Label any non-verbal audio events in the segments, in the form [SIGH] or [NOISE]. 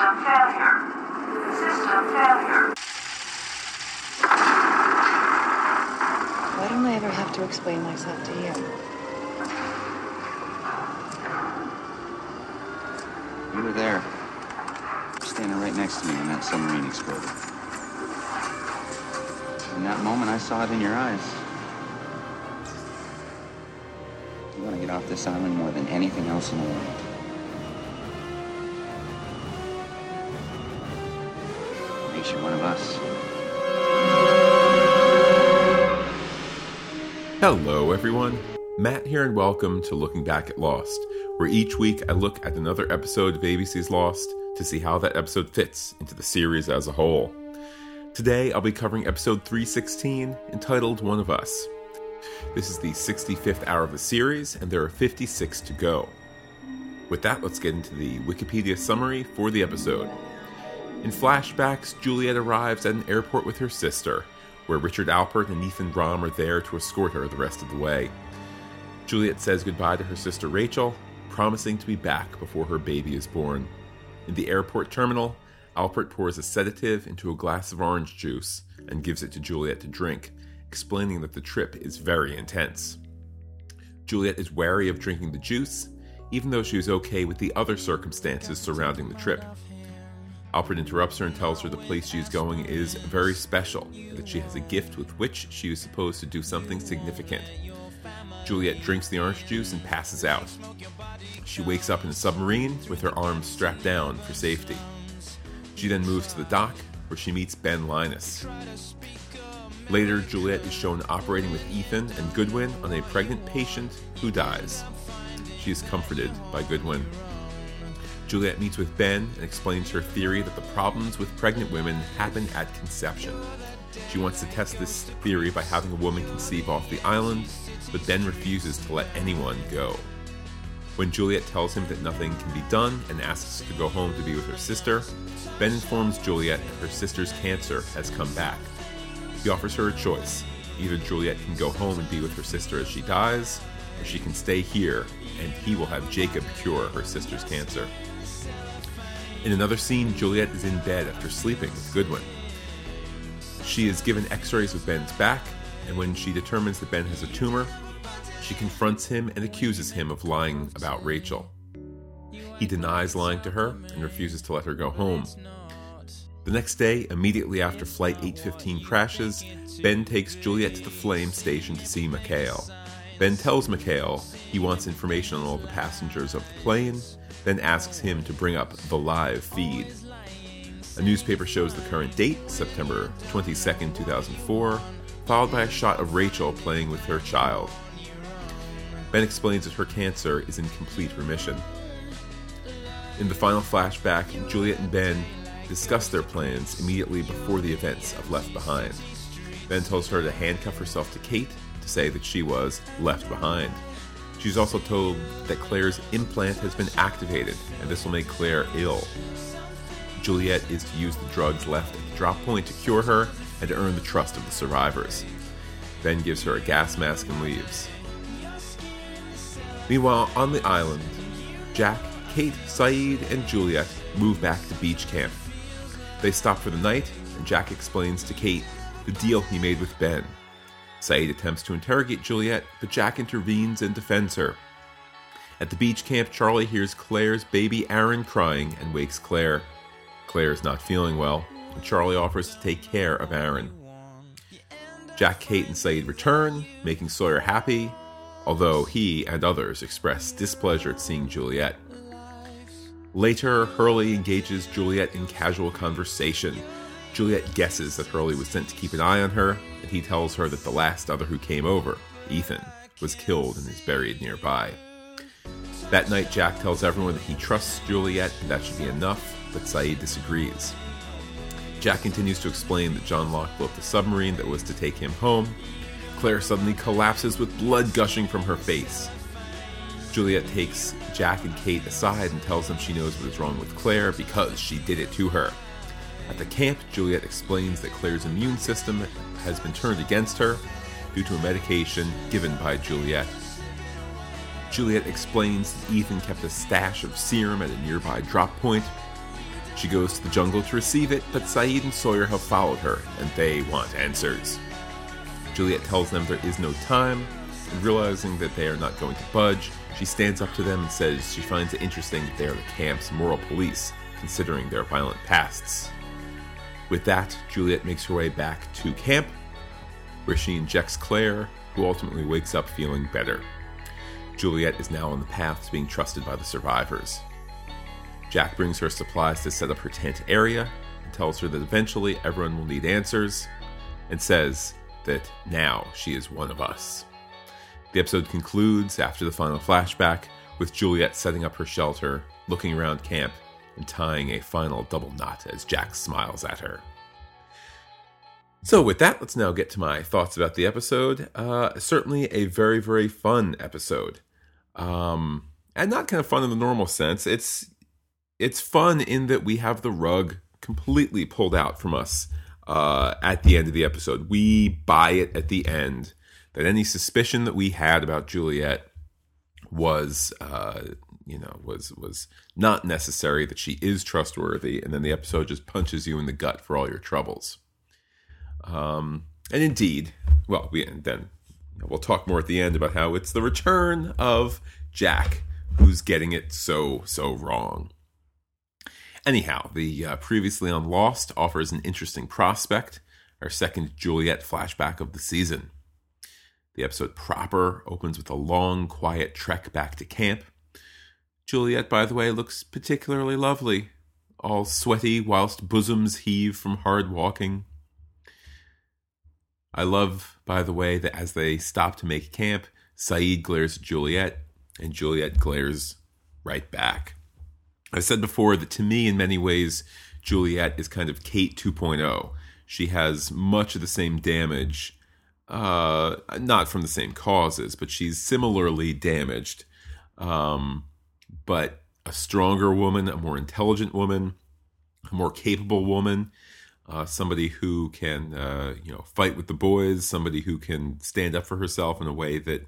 System failure. System failure. Why don't I ever have to explain myself to you? You were there, standing right next to me when that submarine exploded. In that moment, I saw it in your eyes. You want to get off this island more than anything else in the world. You one of us. Hello, everyone. Matt here, and welcome to Looking Back at Lost, where each week I look at another episode of ABC's Lost to see how that episode fits into the series as a whole. Today I'll be covering episode 316, entitled One of Us. This is the 65th hour of the series, and there are 56 to go. With that, let's get into the Wikipedia summary for the episode. In flashbacks, Juliet arrives at an airport with her sister, where Richard Alpert and Ethan Rom are there to escort her the rest of the way. Juliet says goodbye to her sister Rachel, promising to be back before her baby is born. In the airport terminal, Alpert pours a sedative into a glass of orange juice and gives it to Juliet to drink, explaining that the trip is very intense. Juliet is wary of drinking the juice, even though she is okay with the other circumstances surrounding the trip. Alpert interrupts her and tells her the place she is going is very special, that she has a gift with which she is supposed to do something significant. Juliet drinks the orange juice and passes out. She wakes up in a submarine with her arms strapped down for safety. She then moves to the dock, where she meets Ben Linus. Later, Juliet is shown operating with Ethan and Goodwin on a pregnant patient who dies. She is comforted by Goodwin. Juliet meets with Ben and explains her theory that the problems with pregnant women happen at conception. She wants to test this theory by having a woman conceive off the island, but Ben refuses to let anyone go. When Juliet tells him that nothing can be done and asks to go home to be with her sister, Ben informs Juliet that her sister's cancer has come back. He offers her a choice. Either Juliet can go home and be with her sister as she dies, or she can stay here and he will have Jacob cure her sister's cancer. In another scene, Juliet is in bed after sleeping with Goodwin. She is given x rays of Ben's back, and when she determines that Ben has a tumor, she confronts him and accuses him of lying about Rachel. He denies lying to her and refuses to let her go home. The next day, immediately after Flight 815 crashes, Ben takes Juliet to the Flame station to see Mikhail. Ben tells Mikhail he wants information on all the passengers of the plane, then asks him to bring up the live feed. A newspaper shows the current date, September 22, 2004, followed by a shot of Rachel playing with her child. Ben explains that her cancer is in complete remission. In the final flashback, Juliet and Ben discuss their plans immediately before the events of Left Behind. Ben tells her to handcuff herself to Kate say that she was left behind. She's also told that Claire's implant has been activated, and this will make Claire ill. Juliet is to use the drugs left at the drop point to cure her and to earn the trust of the survivors. Ben gives her a gas mask and leaves. Meanwhile, on the island, Jack, Kate, Sayid, and Juliet move back to beach camp. They stop for the night, and Jack explains to Kate the deal he made with Ben. Sayid attempts to interrogate Juliet, but Jack intervenes and defends her. At the beach camp, Charlie hears Claire's baby Aaron crying and wakes Claire. Claire is not feeling well, and Charlie offers to take care of Aaron. Jack, Kate, and Sayid return, making Sawyer happy, although he and others express displeasure at seeing Juliet. Later, Hurley engages Juliet in casual conversation. Juliet guesses that Hurley was sent to keep an eye on her, and he tells her that the last other who came over, Ethan, was killed and is buried nearby. That night, Jack tells everyone that he trusts Juliet and that should be enough, but Sayid disagrees. Jack continues to explain that John Locke built the submarine that was to take him home. Claire suddenly collapses with blood gushing from her face. Juliet takes Jack and Kate aside and tells them she knows what is wrong with Claire because she did it to her. At the camp, Juliet explains that Claire's immune system has been turned against her due to a medication given by Juliet. Juliet explains that Ethan kept a stash of serum at a nearby drop point. She goes to the jungle to receive it, but Sayid and Sawyer have followed her, and they want answers. Juliet tells them there is no time, and realizing that they are not going to budge, she stands up to them and says she finds it interesting that they are the camp's moral police, considering their violent pasts. With that, Juliet makes her way back to camp, where she injects Claire, who ultimately wakes up feeling better. Juliet is now on the path to being trusted by the survivors. Jack brings her supplies to set up her tent area and tells her that eventually everyone will need answers, and says that now she is one of us. The episode concludes after the final flashback with Juliet setting up her shelter, looking around camp, and tying a final double knot as Jack smiles at her. So, with that, let's now get to my thoughts about the episode. Uh, certainly a very, very fun episode. Um, and not kind of fun in the normal sense. It's it's fun in that we have the rug completely pulled out from us uh, at the end of the episode. We buy it at the end that any suspicion that we had about Juliet was uh, you know was was not necessary that she is trustworthy and then the episode just punches you in the gut for all your troubles. Um, and indeed well we and then we'll talk more at the end about how it's the return of jack who's getting it so so wrong. Anyhow the uh, previously on lost offers an interesting prospect our second juliet flashback of the season. The episode proper opens with a long, quiet trek back to camp. Juliet, by the way, looks particularly lovely, all sweaty whilst bosoms heave from hard walking. I love, by the way, that as they stop to make camp, Sayid glares at Juliet, and Juliet glares right back. I've said before that to me, in many ways, Juliet is kind of Kate 2.0. She has much of the same damage uh, not from the same causes, but she's similarly damaged. Um, but a stronger woman, a more intelligent woman, a more capable woman, uh, somebody who can, uh, you know, fight with the boys, somebody who can stand up for herself in a way that,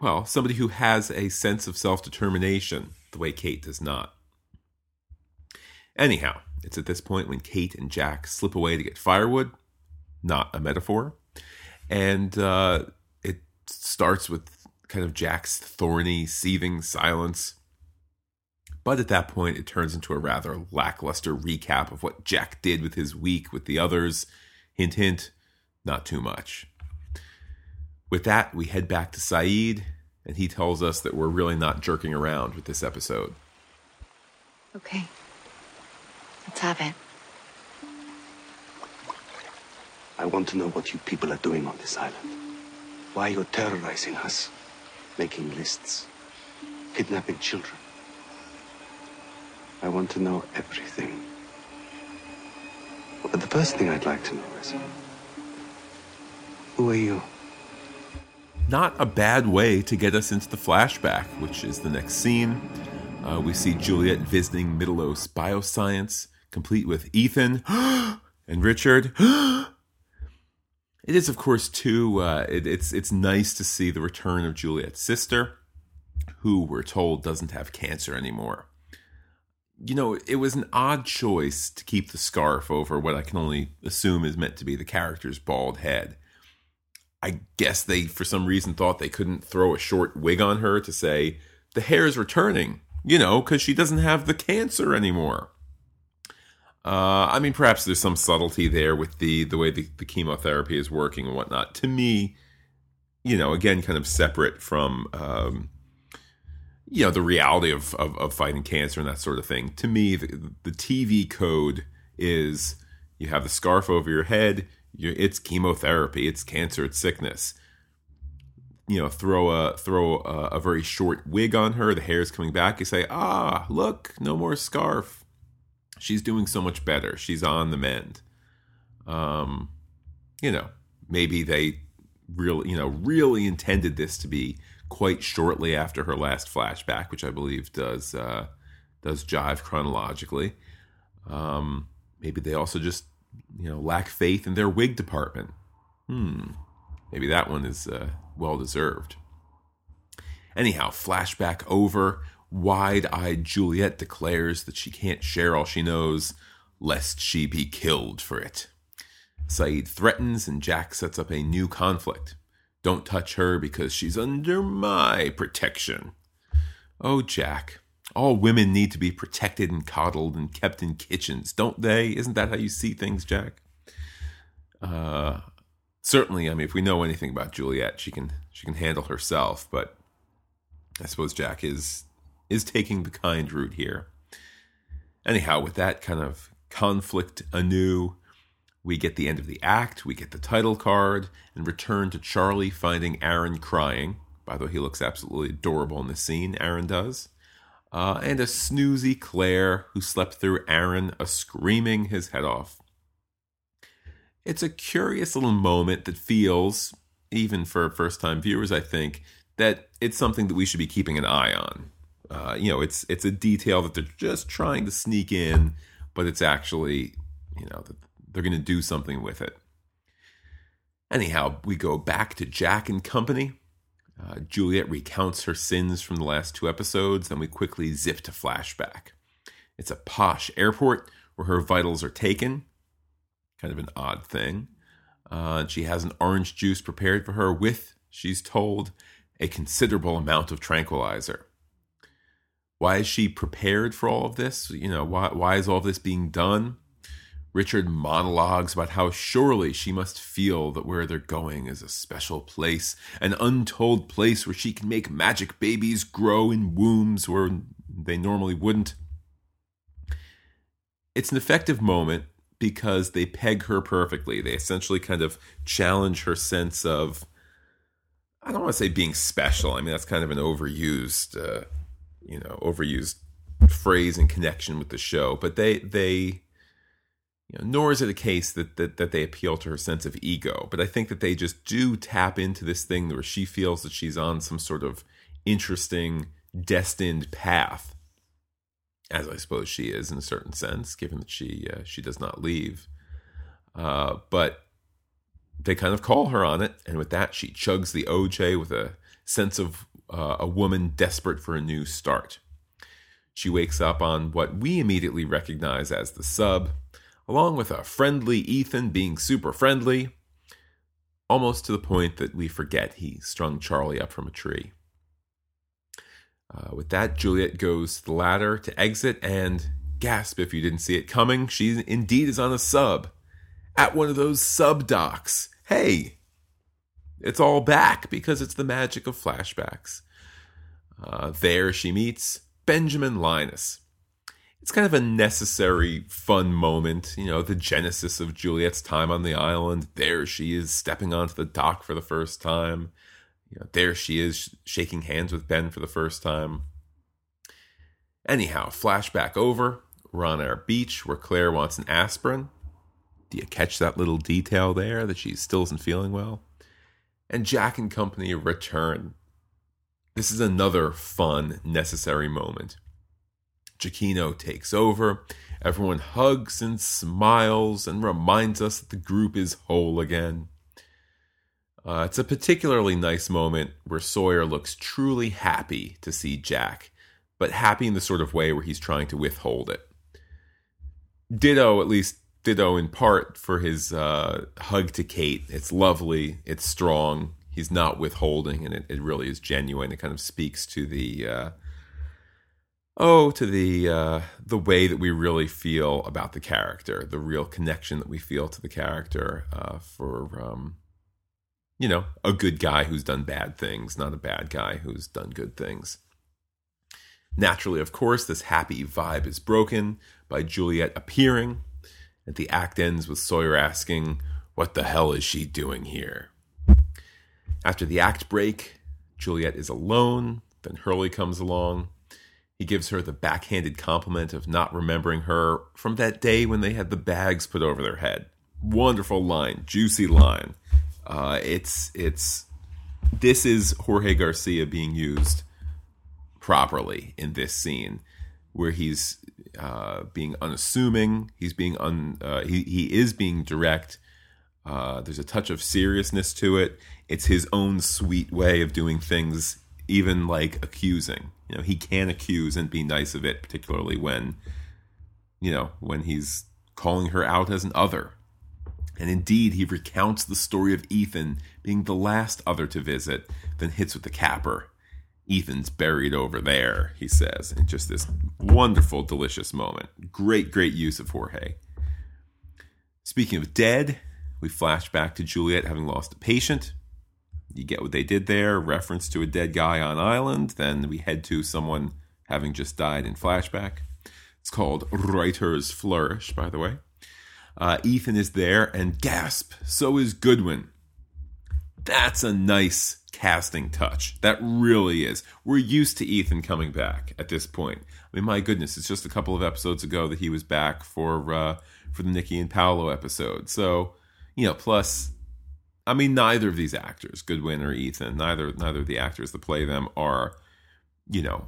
well, somebody who has a sense of self determination, the way Kate does not. Anyhow, it's at this point when Kate and Jack slip away to get firewood not a metaphor. And uh, it starts with kind of Jack's thorny, seething silence. But at that point, it turns into a rather lackluster recap of what Jack did with his week with the others. Hint, hint, not too much. With that, we head back to Sayid, and he tells us that we're really not jerking around with this episode. Okay. Let's have it. I want to know what you people are doing on this island. Why you're terrorizing us, making lists, kidnapping children. I want to know everything. But the first thing I'd like to know is who are you? Not a bad way to get us into the flashback, which is the next scene. Uh, we see Juliet visiting Middle Mittelos Bioscience, complete with Ethan [GASPS] and Richard. [GASPS] It is, of course, too. Uh, it, it's it's nice to see the return of Juliet's sister, who we're told doesn't have cancer anymore. You know, it was an odd choice to keep the scarf over what I can only assume is meant to be the character's bald head. I guess they, for some reason, thought they couldn't throw a short wig on her to say the hair is returning. You know, because she doesn't have the cancer anymore. Uh, I mean, perhaps there's some subtlety there with the the way the, the chemotherapy is working and whatnot. To me, you know, again, kind of separate from um, you know the reality of, of, of fighting cancer and that sort of thing. To me, the, the TV code is you have the scarf over your head. it's chemotherapy. It's cancer. It's sickness. You know, throw a throw a, a very short wig on her. The hair is coming back. You say, ah, look, no more scarf she's doing so much better. She's on the mend. Um, you know, maybe they really, you know, really intended this to be quite shortly after her last flashback, which I believe does uh, does jive chronologically. Um, maybe they also just, you know, lack faith in their wig department. Hmm. Maybe that one is uh, well deserved. Anyhow, flashback over. Wide eyed Juliet declares that she can't share all she knows, lest she be killed for it. Sayid threatens, and Jack sets up a new conflict. Don't touch her because she's under my protection. Oh, Jack, all women need to be protected and coddled and kept in kitchens, don't they? Isn't that how you see things, Jack? Uh, certainly, I mean, if we know anything about Juliet, she can she can handle herself. But I suppose Jack is is taking the kind route here. Anyhow, with that kind of conflict anew, we get the end of the act, we get the title card, and return to Charlie finding Aaron crying. By the way, he looks absolutely adorable in the scene, Aaron does. Uh, and a snoozy Claire who slept through Aaron a screaming his head off. It's a curious little moment that feels, even for first time viewers, I think, that it's something that we should be keeping an eye on. Uh, you know, it's it's a detail that they're just trying to sneak in, but it's actually, you know, they're going to do something with it. Anyhow, we go back to Jack and company. Uh, Juliet recounts her sins from the last two episodes, then we quickly zip to flashback. It's a posh airport where her vitals are taken. Kind of an odd thing. Uh, she has an orange juice prepared for her with, she's told, a considerable amount of tranquilizer. Why is she prepared for all of this? You know, why, why is all this being done? Richard monologues about how surely she must feel that where they're going is a special place, an untold place where she can make magic babies grow in wombs where they normally wouldn't. It's an effective moment because they peg her perfectly. They essentially kind of challenge her sense of, I don't want to say being special. I mean, that's kind of an overused, uh, you know, overused phrase in connection with the show, but they, they, you know, nor is it a case that, that that they appeal to her sense of ego, but I think that they just do tap into this thing where she feels that she's on some sort of interesting, destined path, as I suppose she is in a certain sense, given that she uh, she does not leave. Uh, but they kind of call her on it, and with that, she chugs the OJ with a sense of uh, a woman desperate for a new start. She wakes up on what we immediately recognize as the sub along with a friendly Ethan being super friendly, almost to the point that we forget he strung Charlie up from a tree. Uh, with that, Juliet goes to the ladder to exit and gasp if you didn't see it coming. She indeed is on a sub at one of those sub docks. Hey, it's all back because it's the magic of flashbacks. Uh, there she meets Benjamin Linus, it's kind of a necessary fun moment you know the genesis of juliet's time on the island. There she is stepping onto the dock for the first time. You know, there she is shaking hands with ben for the first time. Anyhow flashback over. We're on our beach where claire wants an aspirin. Do you catch that little detail there that she still isn't feeling well and jack and company return this is another fun necessary moment Giacchino takes over. Everyone hugs and smiles and reminds us that the group is whole again. Uh, it's a particularly nice moment where Sawyer looks truly happy to see Jack, but happy in the sort of way where he's trying to withhold it. Ditto, at least ditto in part, for his uh, hug to Kate. It's lovely, it's strong, he's not withholding, and it, it really is genuine. It kind of speaks to the. Uh, oh to the uh, the way that we really feel about the character the real connection that we feel to the character uh, for um, you know a good guy who's done bad things not a bad guy who's done good things naturally of course this happy vibe is broken by juliet appearing and the act ends with sawyer asking what the hell is she doing here after the act break juliet is alone then hurley comes along he gives her the backhanded compliment of not remembering her from that day when they had the bags put over their head. Wonderful line, juicy line. Uh, it's it's this is Jorge Garcia being used properly in this scene, where he's uh, being unassuming. He's being un. Uh, he he is being direct. Uh, there's a touch of seriousness to it. It's his own sweet way of doing things even like accusing. You know, he can accuse and be nice of it, particularly when, you know, when he's calling her out as an other. And indeed, he recounts the story of Ethan being the last other to visit, then hits with the capper. Ethan's buried over there, he says, in just this wonderful, delicious moment. Great, great use of Jorge. Speaking of dead, we flash back to Juliet having lost a patient. You get what they did there, reference to a dead guy on island. Then we head to someone having just died in flashback. It's called Writer's Flourish, by the way. Uh, Ethan is there, and gasp, so is Goodwin. That's a nice casting touch. That really is. We're used to Ethan coming back at this point. I mean, my goodness, it's just a couple of episodes ago that he was back for uh, for the Nikki and Paolo episode. So, you know, plus, I mean, neither of these actors, Goodwin or Ethan, neither neither of the actors that play them are, you know,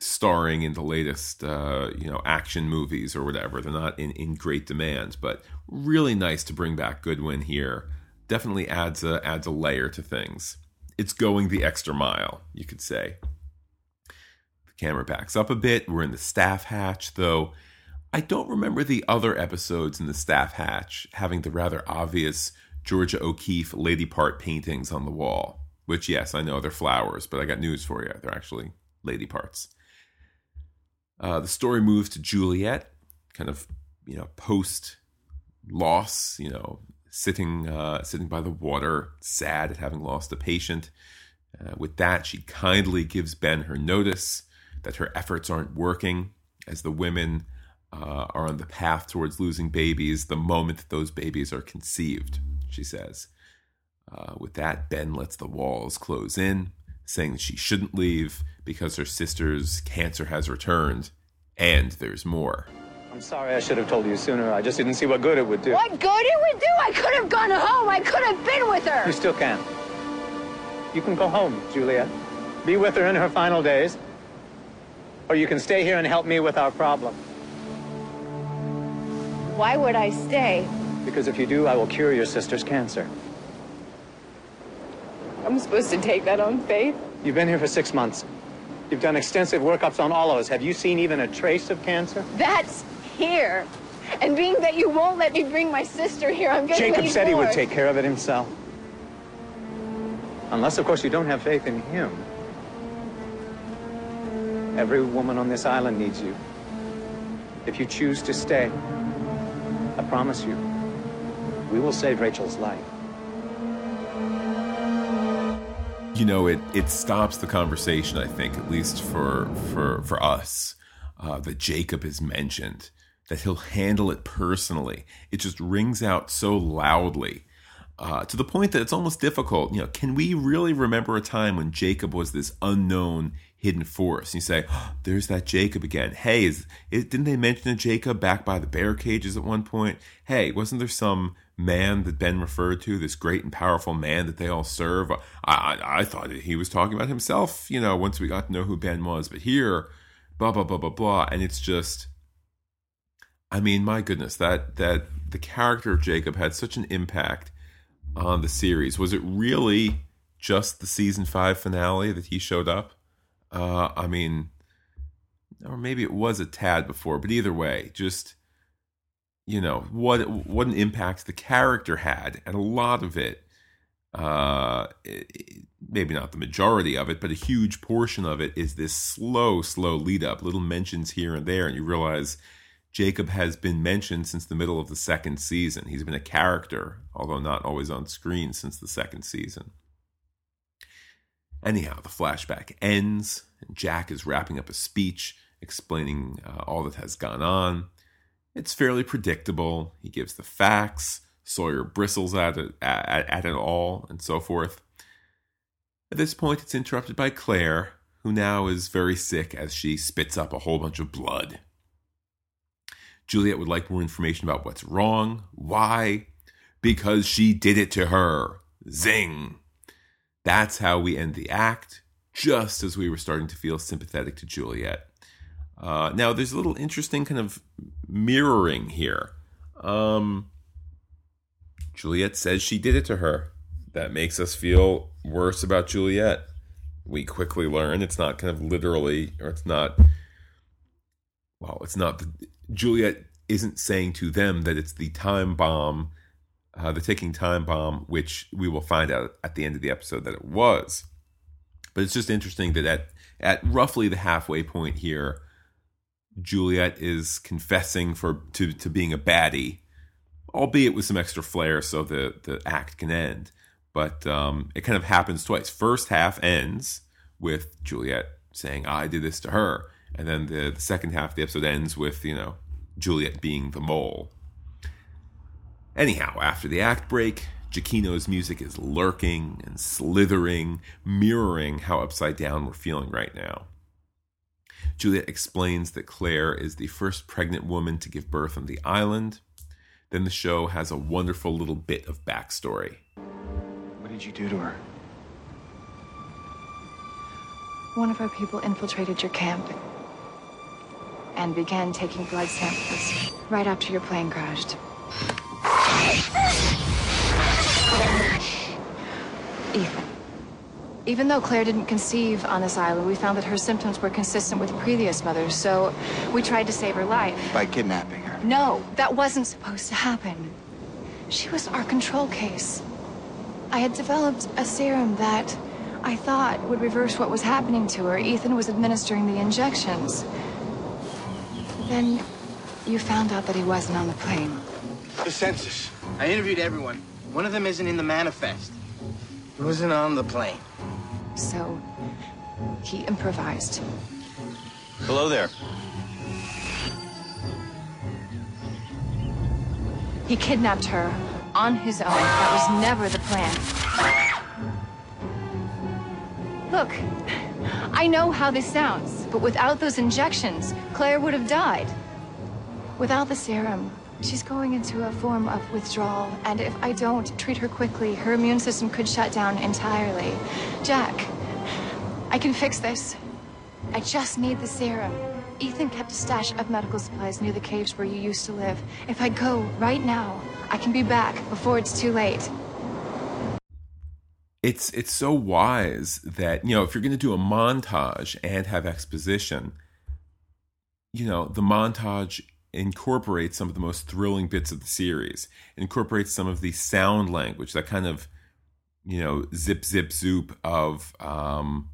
starring in the latest uh, you know action movies or whatever. They're not in, in great demand, but really nice to bring back Goodwin here. Definitely adds a adds a layer to things. It's going the extra mile, you could say. The camera backs up a bit. We're in the staff hatch, though. I don't remember the other episodes in the staff hatch having the rather obvious Georgia O'Keeffe lady part paintings on the wall. Which, yes, I know they're flowers, but I got news for you. They're actually lady parts. Uh, the story moves to Juliet, kind of, you know, post loss, you know, sitting uh, sitting by the water, sad at having lost a patient. Uh, with that, she kindly gives Ben her notice that her efforts aren't working, as the women uh, are on the path towards losing babies the moment that those babies are conceived. She says. Uh, with that, Ben lets the walls close in, saying that she shouldn't leave because her sister's cancer has returned, and there's more. I'm sorry I should have told you sooner. I just didn't see what good it would do. What good it would do? I could have gone home. I could have been with her. You still can. You can go home, Juliet. Be with her in her final days. Or you can stay here and help me with our problem. Why would I stay? Because if you do, I will cure your sister's cancer. I'm supposed to take that on faith? You've been here for six months. You've done extensive workups on all of us. Have you seen even a trace of cancer? That's here. And being that you won't let me bring my sister here, I'm getting Jacob ready said he would take care of it himself. Unless, of course, you don't have faith in him. Every woman on this island needs you. If you choose to stay, I promise you, we will save Rachel's life. you know it it stops the conversation i think at least for for for us uh, that jacob is mentioned that he'll handle it personally it just rings out so loudly uh, to the point that it's almost difficult you know can we really remember a time when jacob was this unknown hidden force and you say oh, there's that jacob again hey is, is, didn't they mention a jacob back by the bear cages at one point hey wasn't there some man that Ben referred to, this great and powerful man that they all serve. I, I, I thought he was talking about himself, you know, once we got to know who Ben was. But here, blah, blah, blah, blah, blah. And it's just, I mean, my goodness, that, that the character of Jacob had such an impact on the series. Was it really just the season five finale that he showed up? Uh, I mean, or maybe it was a tad before, but either way, just you know what what an impact the character had and a lot of it uh maybe not the majority of it but a huge portion of it is this slow slow lead up little mentions here and there and you realize jacob has been mentioned since the middle of the second season he's been a character although not always on screen since the second season anyhow the flashback ends and jack is wrapping up a speech explaining uh, all that has gone on it's fairly predictable. He gives the facts. Sawyer bristles at it, at, at it all, and so forth. At this point, it's interrupted by Claire, who now is very sick as she spits up a whole bunch of blood. Juliet would like more information about what's wrong. Why? Because she did it to her. Zing! That's how we end the act, just as we were starting to feel sympathetic to Juliet. Uh, now, there's a little interesting kind of mirroring here. Um, Juliet says she did it to her. That makes us feel worse about Juliet. we quickly learn it's not kind of literally, or it's not. Well, it's not. The, Juliet isn't saying to them that it's the time bomb, uh, the ticking time bomb, which we will find out at the end of the episode that it was. But it's just interesting that at at roughly the halfway point here, Juliet is confessing for to to being a baddie, albeit with some extra flair, so the the act can end. But um, it kind of happens twice. First half ends with Juliet saying, "I did this to her," and then the, the second half of the episode ends with you know Juliet being the mole. Anyhow, after the act break, Giacchino's music is lurking and slithering, mirroring how upside down we're feeling right now. Juliet explains that Claire is the first pregnant woman to give birth on the island. Then the show has a wonderful little bit of backstory. What did you do to her? One of our people infiltrated your camp and began taking blood samples right after your plane crashed. Ethan. Even though Claire didn't conceive on this island, we found that her symptoms were consistent with previous mothers, so we tried to save her life. By kidnapping her. No, that wasn't supposed to happen. She was our control case. I had developed a serum that I thought would reverse what was happening to her. Ethan was administering the injections. Then you found out that he wasn't on the plane. The census. I interviewed everyone. One of them isn't in the manifest. He wasn't on the plane. So he improvised. Hello there. He kidnapped her on his own. That was never the plan. Look, I know how this sounds, but without those injections, Claire would have died. Without the serum, she's going into a form of withdrawal, and if I don't treat her quickly, her immune system could shut down entirely. Jack, I can fix this. I just need the serum. Ethan kept a stash of medical supplies near the caves where you used to live. If I go right now, I can be back before it's too late. It's it's so wise that you know if you're going to do a montage and have exposition, you know the montage incorporates some of the most thrilling bits of the series. Incorporates some of the sound language, that kind of you know zip zip zoop of um,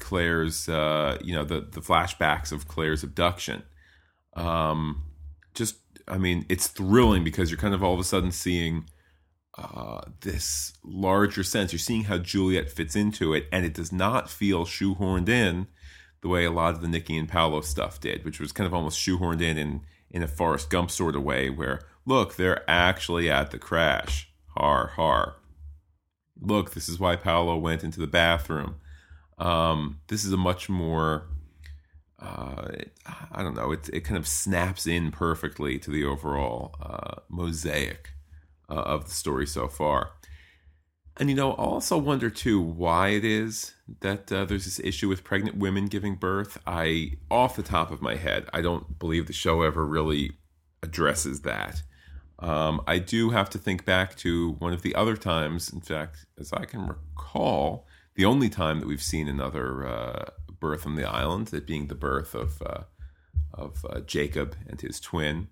Claire's uh, you know the the flashbacks of Claire's abduction. Um, just I mean, it's thrilling because you're kind of all of a sudden seeing uh, this larger sense. You're seeing how Juliet fits into it, and it does not feel shoehorned in the way a lot of the Nikki and Paolo stuff did, which was kind of almost shoehorned in in, in a Forrest Gump sort of way, where look, they're actually at the crash. Har har. Look, this is why Paolo went into the bathroom. Um, this is a much more uh, it, I don't know. It it kind of snaps in perfectly to the overall uh, mosaic uh, of the story so far. And you know, I also wonder too why it is that uh, there's this issue with pregnant women giving birth. I, off the top of my head, I don't believe the show ever really addresses that. Um, I do have to think back to one of the other times, in fact, as I can recall, the only time that we've seen another uh, birth on the island, that being the birth of uh, of uh, Jacob and his twin.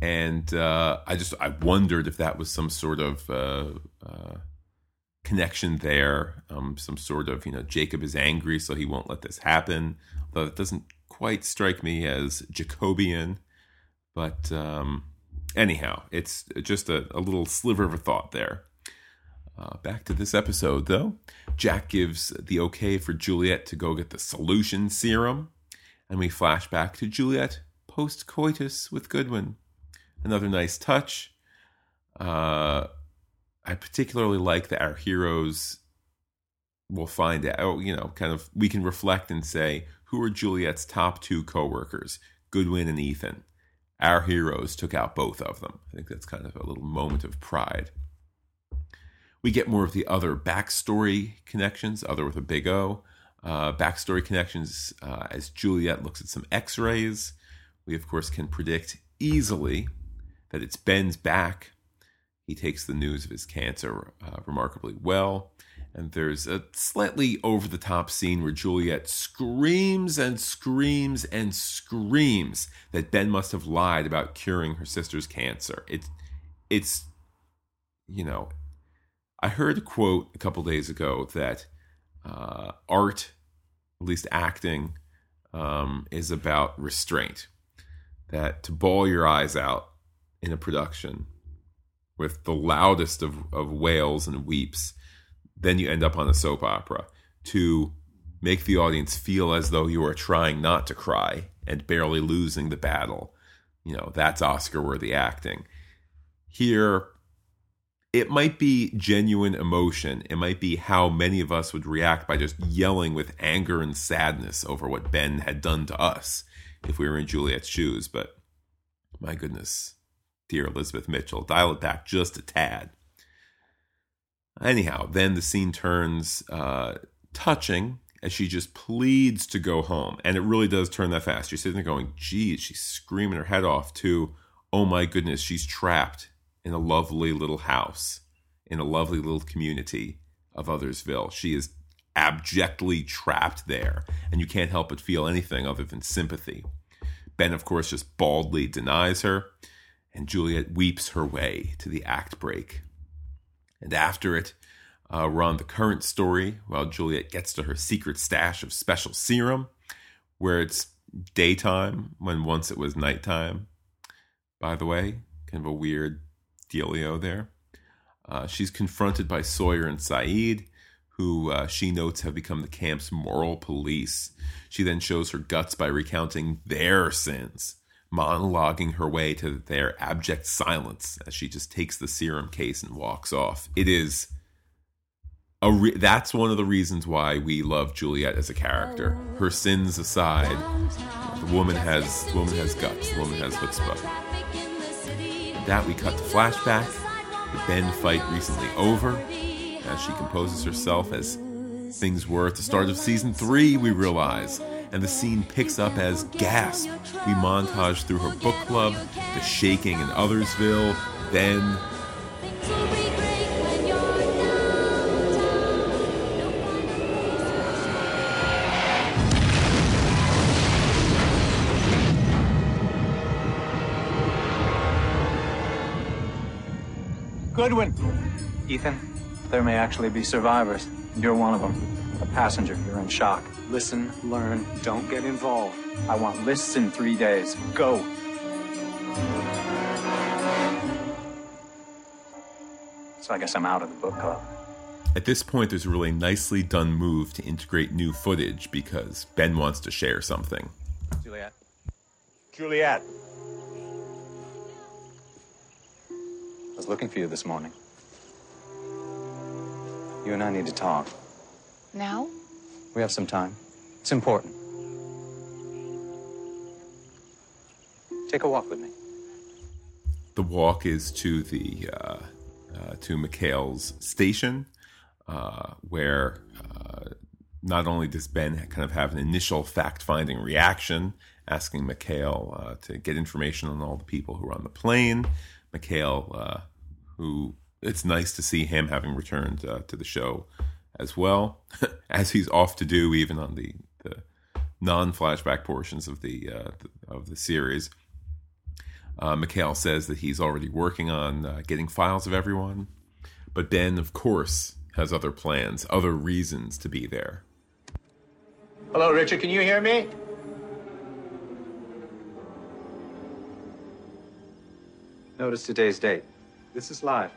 And uh, I just I wondered if that was some sort of uh, uh, connection there, um, some sort of you know Jacob is angry so he won't let this happen. Though it doesn't quite strike me as Jacobian, but um, anyhow, it's just a, a little sliver of a thought there. Uh, back to this episode, though. Jack gives the okay for Juliet to go get the solution serum, and we flash back to Juliet post coitus with Goodwin. Another nice touch. Uh, I particularly like that our heroes will find out, you know, kind of, we can reflect and say, who are Juliet's top two coworkers, Goodwin and Ethan? Our heroes took out both of them. I think that's kind of a little moment of pride. We get more of the other backstory connections, other with a big O. Uh, backstory connections uh, as Juliet looks at some x rays. We, of course, can predict easily that it's Ben's back. He takes the news of his cancer uh, remarkably well. And there's a slightly over the top scene where Juliet screams and screams and screams that Ben must have lied about curing her sister's cancer. It's, it's, you know, I heard a quote a couple days ago that uh, art, at least acting, um, is about restraint. That to bawl your eyes out in a production with the loudest of, of wails and weeps, then you end up on a soap opera. To make the audience feel as though you are trying not to cry and barely losing the battle, you know, that's Oscar worthy acting. Here, it might be genuine emotion. It might be how many of us would react by just yelling with anger and sadness over what Ben had done to us if we were in Juliet's shoes. But my goodness, dear Elizabeth Mitchell, dial it back just a tad. Anyhow, then the scene turns uh, touching as she just pleads to go home. And it really does turn that fast. You're sitting there going, geez, she's screaming her head off to, oh my goodness, she's trapped in a lovely little house, in a lovely little community of Othersville. She is abjectly trapped there, and you can't help but feel anything other than sympathy. Ben, of course, just baldly denies her, and Juliet weeps her way to the act break. And after it, uh, we're on the current story while Juliet gets to her secret stash of special serum, where it's daytime when once it was nighttime. By the way, kind of a weird dealio there. Uh, she's confronted by Sawyer and Sayid, who uh, she notes have become the camp's moral police. She then shows her guts by recounting their sins, monologuing her way to their abject silence as she just takes the serum case and walks off. It is a re- that's one of the reasons why we love Juliet as a character. Her sins aside, the woman has the woman has guts. The woman has chutzpah. That we cut to flashback. The Ben fight recently over. As she composes herself as things were at the start of season three, we realize. And the scene picks up as gasp. We montage through her book club, the shaking in Othersville, then Goodwin! Ethan, there may actually be survivors. You're one of them. A passenger, you're in shock. Listen, learn, don't get involved. I want lists in three days. Go! So I guess I'm out of the book club. At this point, there's a really nicely done move to integrate new footage because Ben wants to share something. Juliet. Juliet! I was looking for you this morning. You and I need to talk. Now? We have some time. It's important. Take a walk with me. The walk is to the uh, uh, to Mikhail's station, uh, where uh, not only does Ben kind of have an initial fact-finding reaction, asking Mikhail uh, to get information on all the people who are on the plane. Mikhail, uh, who it's nice to see him having returned uh, to the show as well, [LAUGHS] as he's off to do even on the, the non-flashback portions of the, uh, the of the series. Uh, Mikhail says that he's already working on uh, getting files of everyone, but Ben, of course, has other plans, other reasons to be there. Hello, Richard. Can you hear me? Notice today's date. This is live.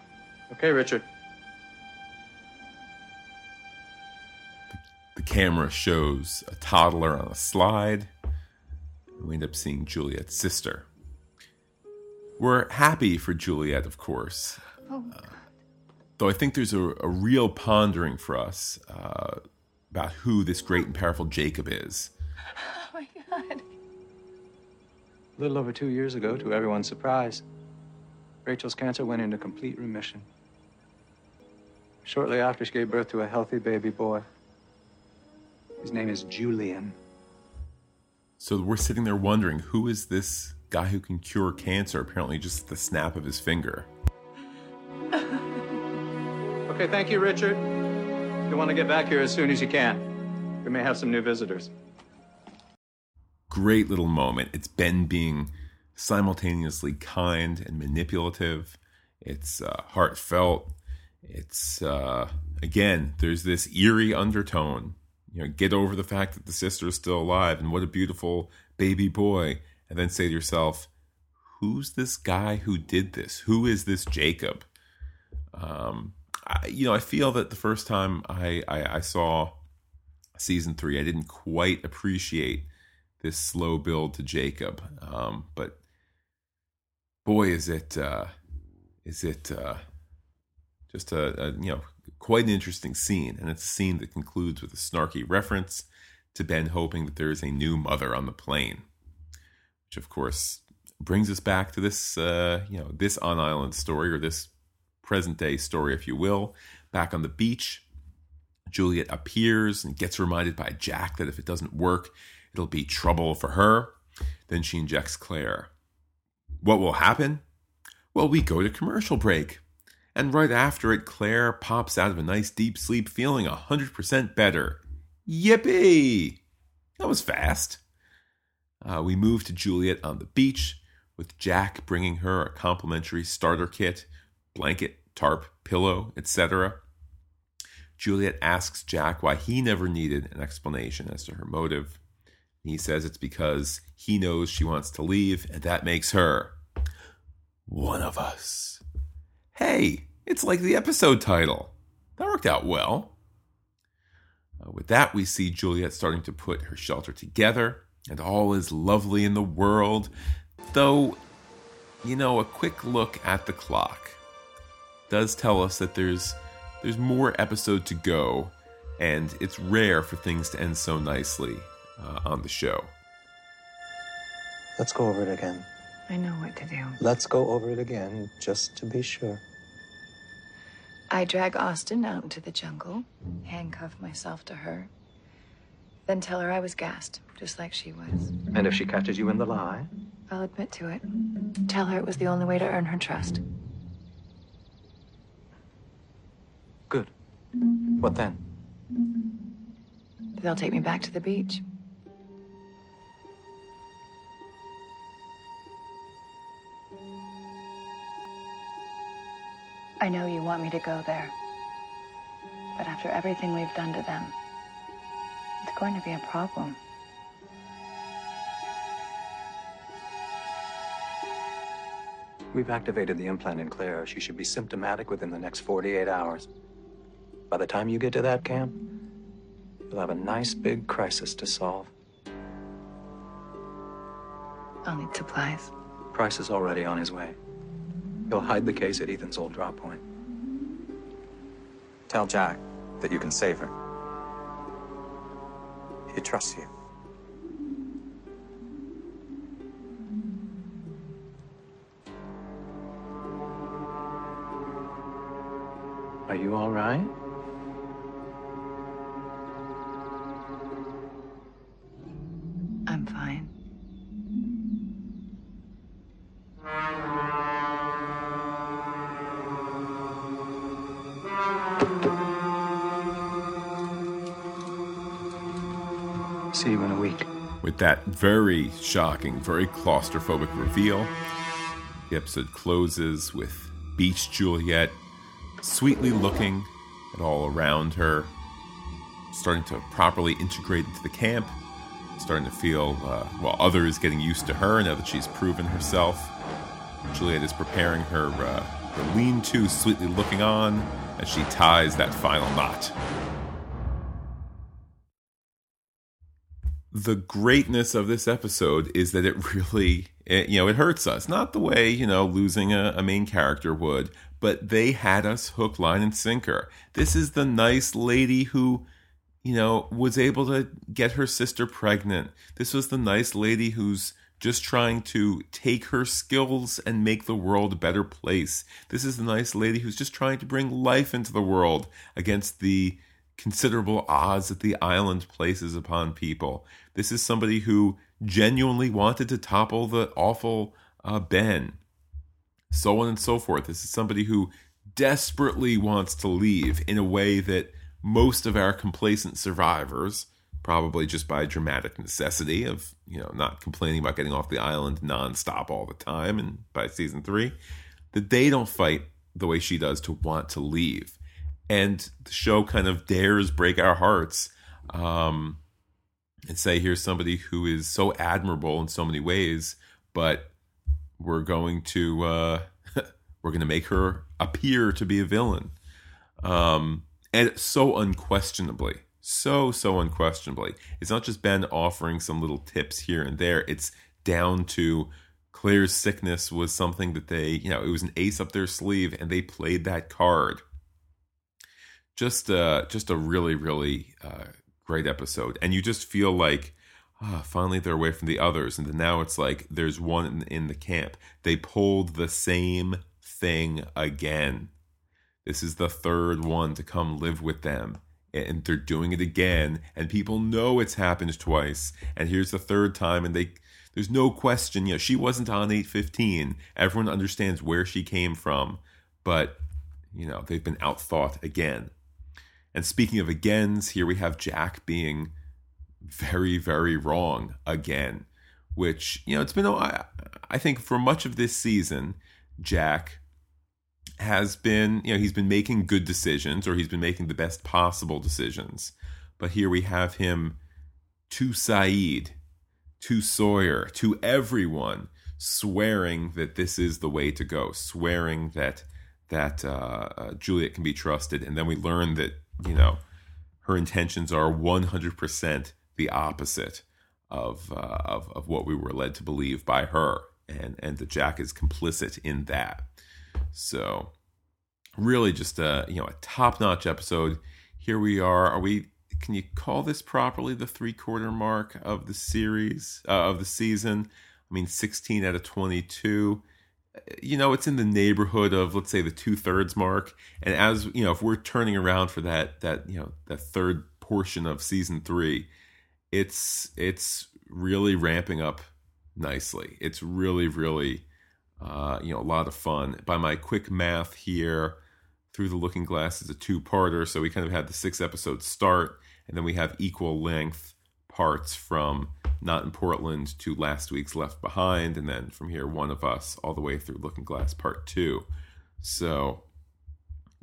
Okay, Richard. The camera shows a toddler on a slide. We end up seeing Juliet's sister. We're happy for Juliet, of course. Oh, Uh, though I think there's a, a real pondering for us uh, about who this great and powerful Jacob is. oh my god. A little over two years ago, to everyone's surprise, Rachel's cancer went into complete remission. Shortly after, she gave birth to a healthy baby boy. His name is Julian. So we're sitting there wondering who is this guy who can cure cancer? Apparently, just the snap of his finger. Okay, thank you, Richard. You'll want to get back here as soon as you can. We may have some new visitors. Great little moment. It's Ben being simultaneously kind and manipulative. It's uh, heartfelt. It's uh, again, there's this eerie undertone. You know, get over the fact that the sister is still alive and what a beautiful baby boy, and then say to yourself, "Who's this guy who did this? Who is this Jacob?" Um, I, you know, I feel that the first time I, I, I saw season three, I didn't quite appreciate this slow build to Jacob. Um, but boy, is it uh, is it uh, just a, a, you know quite an interesting scene, and it's a scene that concludes with a snarky reference to Ben hoping that there is a new mother on the plane, which of course brings us back to this uh, you know this on island story or this present day story, if you will. Back on the beach, Juliet appears and gets reminded by Jack that if it doesn't work, it'll be trouble for her. Then she injects Claire. What will happen? Well, we go to commercial break. And right after it, Claire pops out of a nice deep sleep feeling 100% better. Yippee! That was fast. Uh, we move to Juliet on the beach, with Jack bringing her a complimentary starter kit blanket, tarp, pillow, etc. Juliet asks Jack why he never needed an explanation as to her motive. He says it's because he knows she wants to leave, and that makes her one of us. Hey, it's like the episode title. That worked out well. Uh, with that, we see Juliet starting to put her shelter together, and all is lovely in the world. Though, you know, a quick look at the clock does tell us that there's there's more episode to go, and it's rare for things to end so nicely uh, on the show. Let's go over it again. I know what to do. Let's go over it again, just to be sure. I drag Austen out into the jungle, handcuff myself to her, then tell her I was gassed, just like she was. And if she catches you in the lie? I'll admit to it. Tell her it was the only way to earn her trust. Good. What then? They'll take me back to the beach. I know you want me to go there. But after everything we've done to them, it's going to be a problem. We've activated the implant in Claire. She should be symptomatic within the next 48 hours. By the time you get to that camp, you'll have a nice big crisis to solve. I'll need supplies. Price is already on his way. He'll hide the case at Ethan's old drop point. Tell Jack that you can save her. He trusts you. Are you all right? See you in a week. With that very shocking, very claustrophobic reveal, the episode closes with Beach Juliet sweetly looking at all around her, starting to properly integrate into the camp, starting to feel, uh, well, others getting used to her now that she's proven herself. Juliet is preparing her, uh, her lean to, sweetly looking on as she ties that final knot. The greatness of this episode is that it [LAUGHS] really it, you know it hurts us. Not the way you know losing a, a, main character would but they had us hook line and sinker. This is the nice lady who you know was able to get her sister pregnant. This was the nice lady who's just trying to take her skills and make the world a better place. This is the nice lady who's just trying to bring life into the world against the considerable odds that the island places upon people. This is somebody who genuinely wanted to topple the awful uh, Ben. So on and so forth. This is somebody who desperately wants to leave in a way that most of our complacent survivors, probably just by dramatic necessity of you know not complaining about getting off the island nonstop all the time, and by season three, that they don't fight the way she does to want to leave, and the show kind of dares break our hearts. Um, and say here's somebody who is so admirable in so many ways, but we're going to uh, [LAUGHS] we're going to make her appear to be a villain, um, and so unquestionably, so so unquestionably, it's not just Ben offering some little tips here and there. It's down to Claire's sickness was something that they, you know, it was an ace up their sleeve, and they played that card. Just, uh, just a really, really uh, great episode, and you just feel like oh, finally they're away from the others, and now it's like there's one in, in the camp. They pulled the same thing again. This is the third one to come live with them. And they're doing it again, and people know it's happened twice. And here's the third time, and they there's no question, you know, she wasn't on 815. Everyone understands where she came from, but you know, they've been outthought again. And speaking of agains, here we have Jack being very, very wrong again, which, you know, it's been, I, I think for much of this season, Jack has been, you know, he's been making good decisions or he's been making the best possible decisions. But here we have him to Sayid, to Sawyer, to everyone, swearing that this is the way to go, swearing that that uh, uh, Juliet can be trusted, and then we learn that you know her intentions are one hundred percent the opposite of, uh, of of what we were led to believe by her, and and that Jack is complicit in that. So, really, just a you know a top notch episode. Here we are. Are we? Can you call this properly the three quarter mark of the series uh, of the season? I mean, sixteen out of twenty two you know, it's in the neighborhood of let's say the two thirds mark. And as you know, if we're turning around for that that you know that third portion of season three, it's it's really ramping up nicely. It's really really uh, you know a lot of fun. By my quick math here, through the Looking Glass is a two parter, so we kind of had the six episodes start, and then we have equal length parts from not in Portland to last week's Left Behind, and then from here, One of Us, all the way through Looking Glass Part Two. So,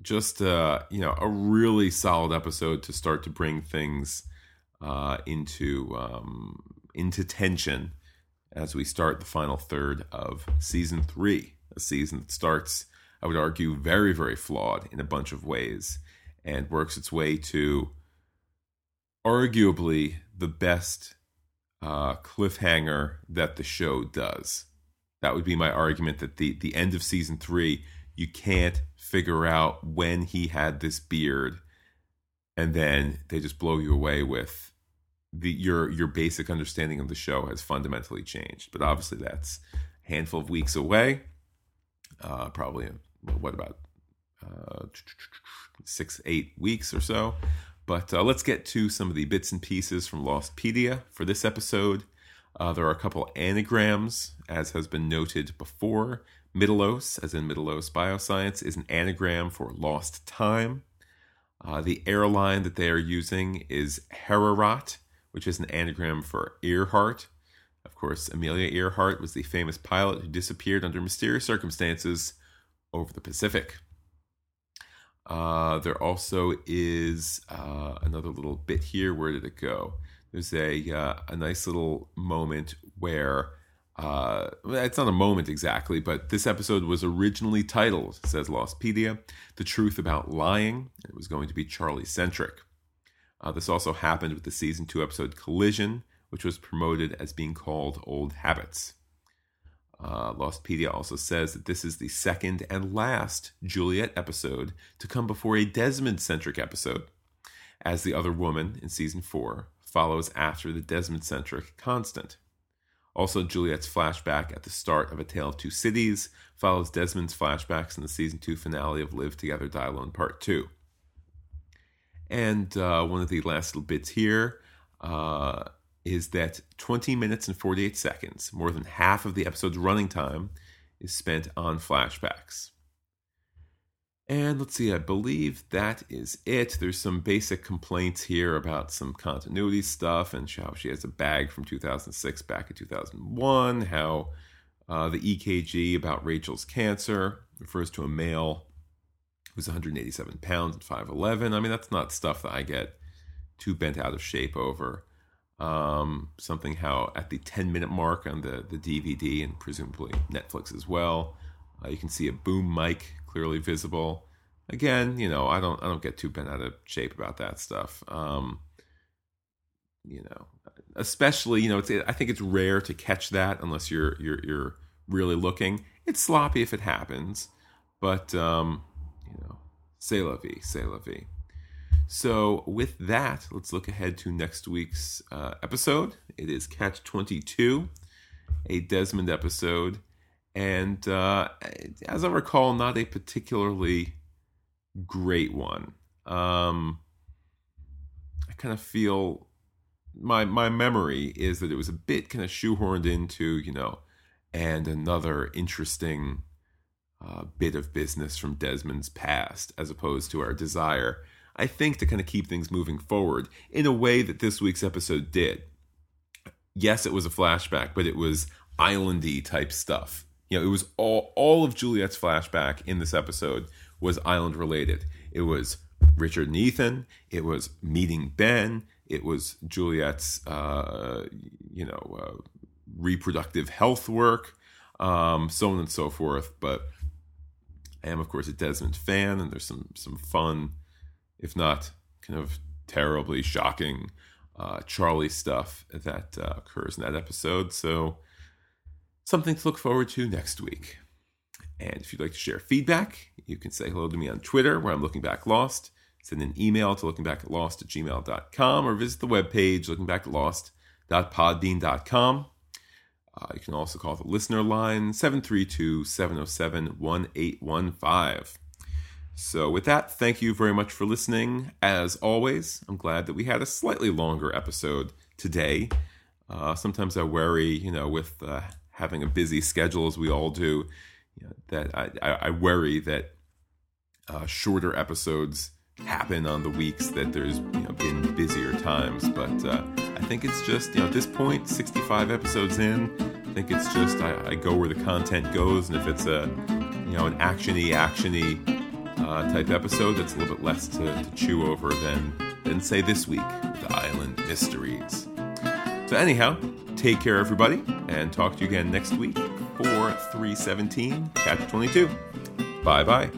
just uh, you know, a really solid episode to start to bring things uh, into um, into tension as we start the final third of season three, a season that starts, I would argue, very very flawed in a bunch of ways, and works its way to arguably the best uh, cliffhanger that the show does. That would be my argument that the the end of season three, you can't figure out when he had this beard, and then they just blow you away with the your your basic understanding of the show has fundamentally changed. But obviously, that's a handful of weeks away. Uh, probably what about uh, six eight weeks or so. But uh, let's get to some of the bits and pieces from Lostpedia for this episode. Uh, there are a couple anagrams, as has been noted before. Mittelos, as in Mittelos Bioscience, is an anagram for lost time. Uh, the airline that they are using is Herarat, which is an anagram for Earhart. Of course, Amelia Earhart was the famous pilot who disappeared under mysterious circumstances over the Pacific. Uh, there also is uh, another little bit here. Where did it go? There's a uh, a nice little moment where uh, it's not a moment exactly, but this episode was originally titled, says Lostpedia, "The Truth About Lying." It was going to be Charlie centric. Uh, this also happened with the season two episode "Collision," which was promoted as being called "Old Habits." Uh, Lostpedia also says that this is the second and last Juliet episode to come before a Desmond centric episode, as the other woman in season four follows after the Desmond centric Constant. Also, Juliet's flashback at the start of A Tale of Two Cities follows Desmond's flashbacks in the season two finale of Live Together, Die Alone Part 2. And uh, one of the last little bits here uh, is that 20 minutes and 48 seconds, more than half of the episode's running time, is spent on flashbacks. And let's see, I believe that is it. There's some basic complaints here about some continuity stuff and how she has a bag from 2006 back in 2001, how uh, the EKG about Rachel's cancer refers to a male who's 187 pounds and 5'11. I mean, that's not stuff that I get too bent out of shape over. Um, something how at the 10 minute mark on the, the DVD and presumably Netflix as well, uh, you can see a boom mic clearly visible. Again, you know, I don't I don't get too bent out of shape about that stuff. Um, you know, especially you know, it's I think it's rare to catch that unless you're you're you're really looking. It's sloppy if it happens, but um, you know, c'est la vie, c'est la vie. So, with that, let's look ahead to next week's uh, episode. It is Catch 22, a Desmond episode. And uh, as I recall, not a particularly great one. Um, I kind of feel my my memory is that it was a bit kind of shoehorned into, you know, and another interesting uh, bit of business from Desmond's past, as opposed to our desire I think, to kind of keep things moving forward in a way that this week's episode did. Yes, it was a flashback, but it was islandy type stuff. You know, it was all all of Juliet's flashback in this episode was island related. It was Richard and Ethan. It was meeting Ben. It was Juliet's, uh, you know, uh, reproductive health work, um, so on and so forth. But I am, of course, a Desmond fan, and there's some some fun if not kind of terribly shocking uh, Charlie stuff that uh, occurs in that episode. So, something to look forward to next week. And if you'd like to share feedback, you can say hello to me on Twitter, where I'm looking back lost. Send an email to lookingbacktlost at gmail.com or visit the webpage lookingbacktlost.podbean.com. Uh, you can also call the listener line 732 707 1815. So, with that, thank you very much for listening. As always, I'm glad that we had a slightly longer episode today. Uh, sometimes I worry, you know, with uh, having a busy schedule as we all do, you know, that I, I, worry that uh, shorter episodes happen on the weeks that there's you know been busier times. But uh, I think it's just you know at this point, 65 episodes in, I think it's just I, I go where the content goes, and if it's a you know an actiony actiony uh, type episode that's a little bit less to, to chew over than, than, say, this week, the Island Mysteries. So, anyhow, take care, everybody, and talk to you again next week for 317 Catch 22. Bye bye.